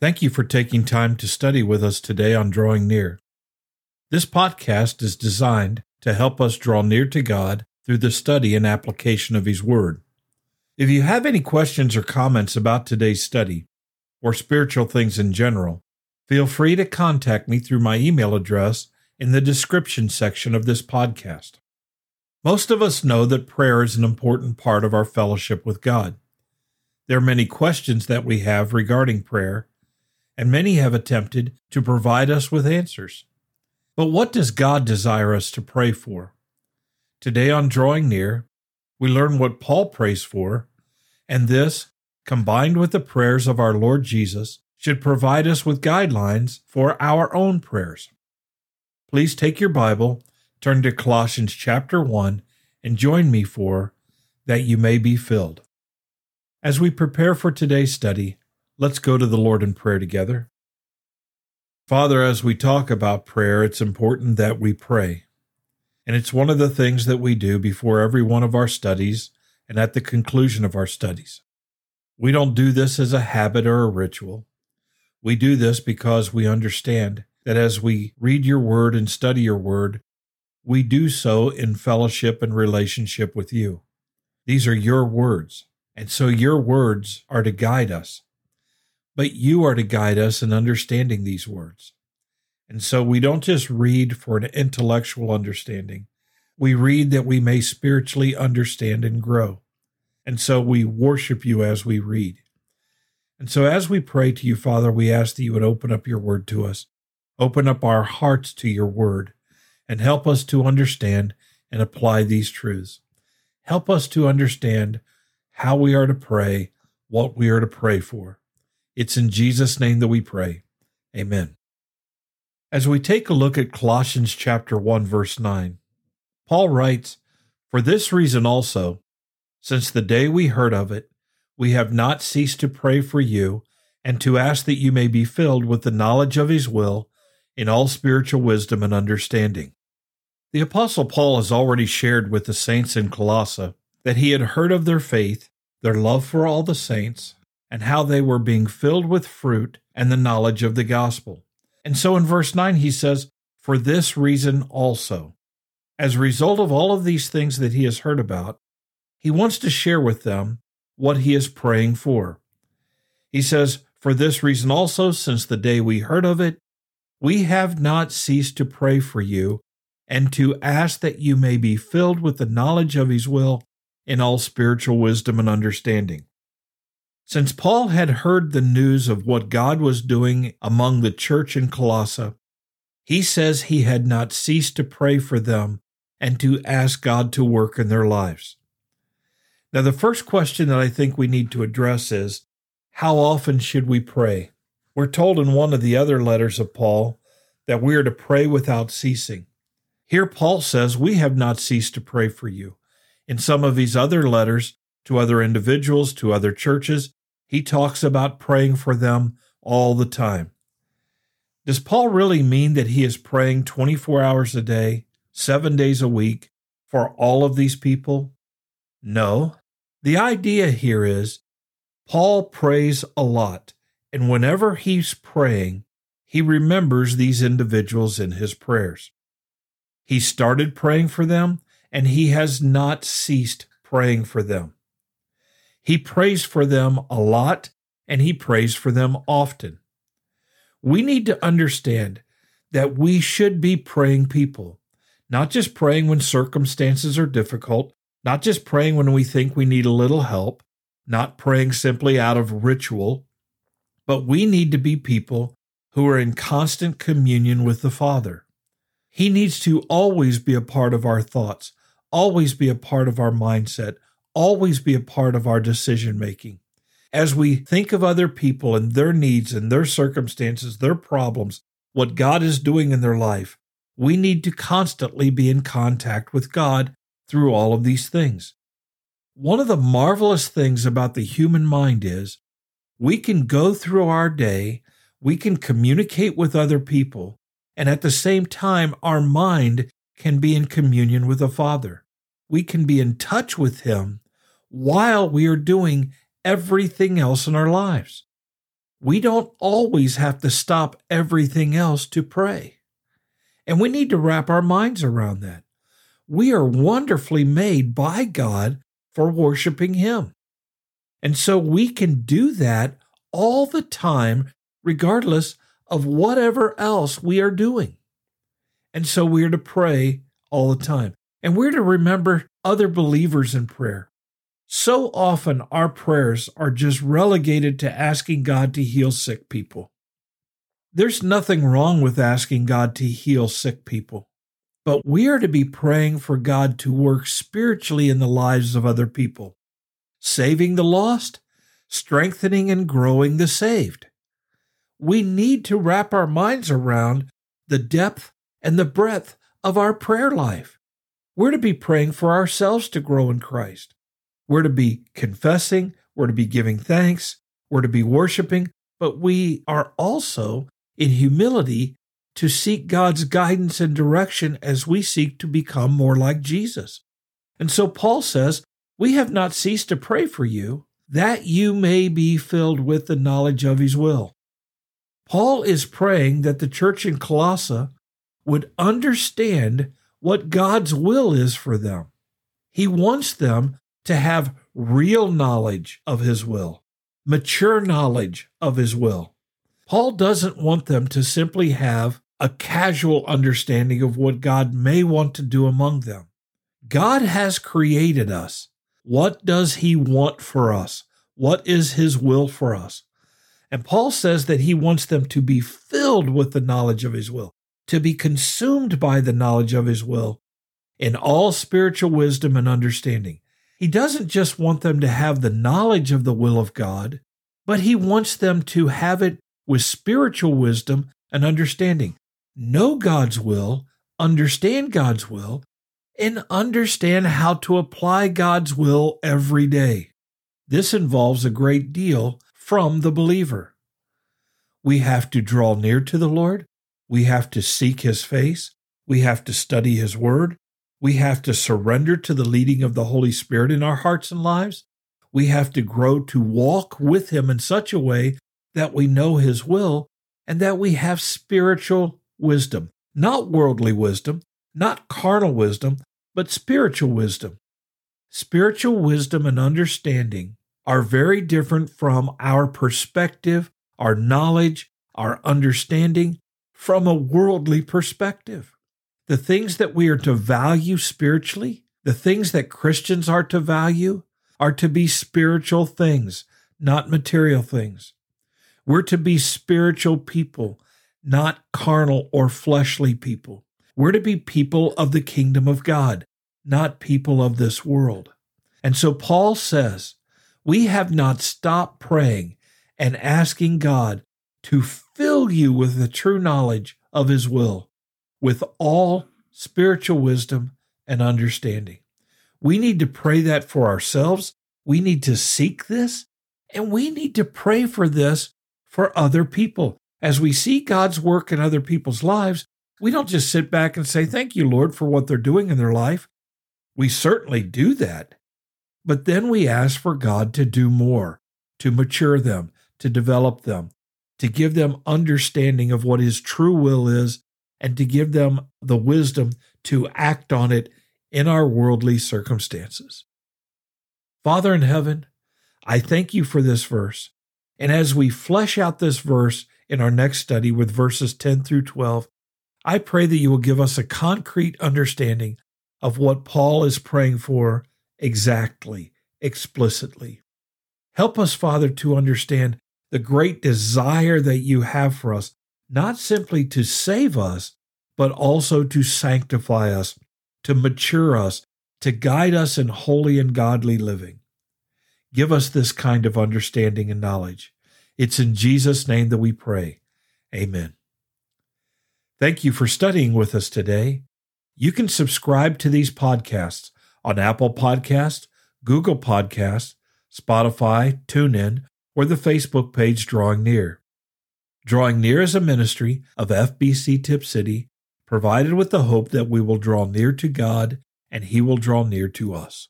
Thank you for taking time to study with us today on Drawing Near. This podcast is designed to help us draw near to God through the study and application of His Word. If you have any questions or comments about today's study, or spiritual things in general, feel free to contact me through my email address in the description section of this podcast. Most of us know that prayer is an important part of our fellowship with God. There are many questions that we have regarding prayer and many have attempted to provide us with answers. But what does God desire us to pray for? Today on Drawing Near, we learn what Paul prays for, and this, combined with the prayers of our Lord Jesus, should provide us with guidelines for our own prayers. Please take your Bible, turn to Colossians chapter 1, and join me for That You May Be Filled. As we prepare for today's study, Let's go to the Lord in prayer together. Father, as we talk about prayer, it's important that we pray. And it's one of the things that we do before every one of our studies and at the conclusion of our studies. We don't do this as a habit or a ritual. We do this because we understand that as we read your word and study your word, we do so in fellowship and relationship with you. These are your words, and so your words are to guide us but you are to guide us in understanding these words. And so we don't just read for an intellectual understanding, we read that we may spiritually understand and grow. And so we worship you as we read. And so as we pray to you, Father, we ask that you would open up your word to us, open up our hearts to your word, and help us to understand and apply these truths. Help us to understand how we are to pray, what we are to pray for. It's in Jesus' name that we pray. Amen. As we take a look at Colossians chapter 1 verse 9, Paul writes, "For this reason also, since the day we heard of it, we have not ceased to pray for you and to ask that you may be filled with the knowledge of his will in all spiritual wisdom and understanding." The apostle Paul has already shared with the saints in Colossae that he had heard of their faith, their love for all the saints, and how they were being filled with fruit and the knowledge of the gospel. And so in verse 9, he says, For this reason also. As a result of all of these things that he has heard about, he wants to share with them what he is praying for. He says, For this reason also, since the day we heard of it, we have not ceased to pray for you and to ask that you may be filled with the knowledge of his will in all spiritual wisdom and understanding. Since Paul had heard the news of what God was doing among the church in Colossae, he says he had not ceased to pray for them and to ask God to work in their lives. Now, the first question that I think we need to address is how often should we pray? We're told in one of the other letters of Paul that we are to pray without ceasing. Here, Paul says, We have not ceased to pray for you. In some of these other letters to other individuals, to other churches, he talks about praying for them all the time. Does Paul really mean that he is praying 24 hours a day, seven days a week for all of these people? No. The idea here is Paul prays a lot, and whenever he's praying, he remembers these individuals in his prayers. He started praying for them, and he has not ceased praying for them. He prays for them a lot and he prays for them often. We need to understand that we should be praying people, not just praying when circumstances are difficult, not just praying when we think we need a little help, not praying simply out of ritual, but we need to be people who are in constant communion with the Father. He needs to always be a part of our thoughts, always be a part of our mindset, always be a part of our decision making. As we think of other people and their needs and their circumstances, their problems, what God is doing in their life, we need to constantly be in contact with God through all of these things. One of the marvelous things about the human mind is we can go through our day, we can communicate with other people, and at the same time, our mind can be in communion with the Father. We can be in touch with Him while we are doing everything else in our lives. We don't always have to stop everything else to pray. And we need to wrap our minds around that. We are wonderfully made by God for worshiping Him. And so we can do that all the time, regardless of whatever else we are doing. And so we're to pray all the time. And we're to remember other believers in prayer. So often our prayers are just relegated to asking God to heal sick people. There's nothing wrong with asking God to heal sick people, but we are to be praying for God to work spiritually in the lives of other people, saving the lost, strengthening and growing the saved. We need to wrap our minds around the depth and the breadth of our prayer life. We're to be praying for ourselves to grow in Christ. We're to be confessing, we're to be giving thanks, we're to be worshiping, but we are also in humility to seek God's guidance and direction as we seek to become more like Jesus. And so Paul says, We have not ceased to pray for you, that you may be filled with the knowledge of his will. Paul is praying that the church in Colossae would understand what God's will is for them. He wants them to have real knowledge of His will, mature knowledge of His will. Paul doesn't want them to simply have a casual understanding of what God may want to do among them. God has created us. What does He want for us? What is His will for us? And Paul says that he wants them to be filled with the knowledge of His will to be consumed by the knowledge of his will in all spiritual wisdom and understanding. He doesn't just want them to have the knowledge of the will of God, but he wants them to have it with spiritual wisdom and understanding. Know God's will, understand God's will, and understand how to apply God's will every day. This involves a great deal from the believer. We have to draw near to the Lord. We have to seek his face. We have to study his word. We have to surrender to the leading of the Holy Spirit in our hearts and lives. We have to grow to walk with him in such a way that we know his will and that we have spiritual wisdom, not worldly wisdom, not carnal wisdom, but spiritual wisdom. Spiritual wisdom and understanding are very different from our perspective, our knowledge, our understanding, from a worldly perspective. The things that we are to value spiritually, the things that Christians are to value, are to be spiritual things, not material things. We're to be spiritual people, not carnal or fleshly people. We're to be people of the kingdom of God, not people of this world. And so Paul says, we have not stopped praying and asking God to fill you with the true knowledge of his will, with all spiritual wisdom and understanding. We need to pray that for ourselves. We need to seek this, and we need to pray for this for other people. As we see God's work in other people's lives, we don't just sit back and say, Thank you, Lord, for what they're doing in their life. We certainly do that. But then we ask for God to do more, to mature them, to develop them, to give them understanding of what His true will is, and to give them the wisdom to act on it in our worldly circumstances. Father in heaven, I thank you for this verse. And as we flesh out this verse in our next study with verses 10 through 12, I pray that you will give us a concrete understanding of what Paul is praying for exactly, explicitly. Help us, Father, to understand the great desire that you have for us, not simply to save us, but also to sanctify us, to mature us, to guide us in holy and godly living. Give us this kind of understanding and knowledge. It's in Jesus' name that we pray. Amen. Thank you for studying with us today. You can subscribe to these podcasts on Apple Podcast, Google Podcast, Spotify, TuneIn, or the Facebook page Drawing Near. Drawing Near is a ministry of FBC Tipp City, provided with the hope that we will draw near to God and He will draw near to us.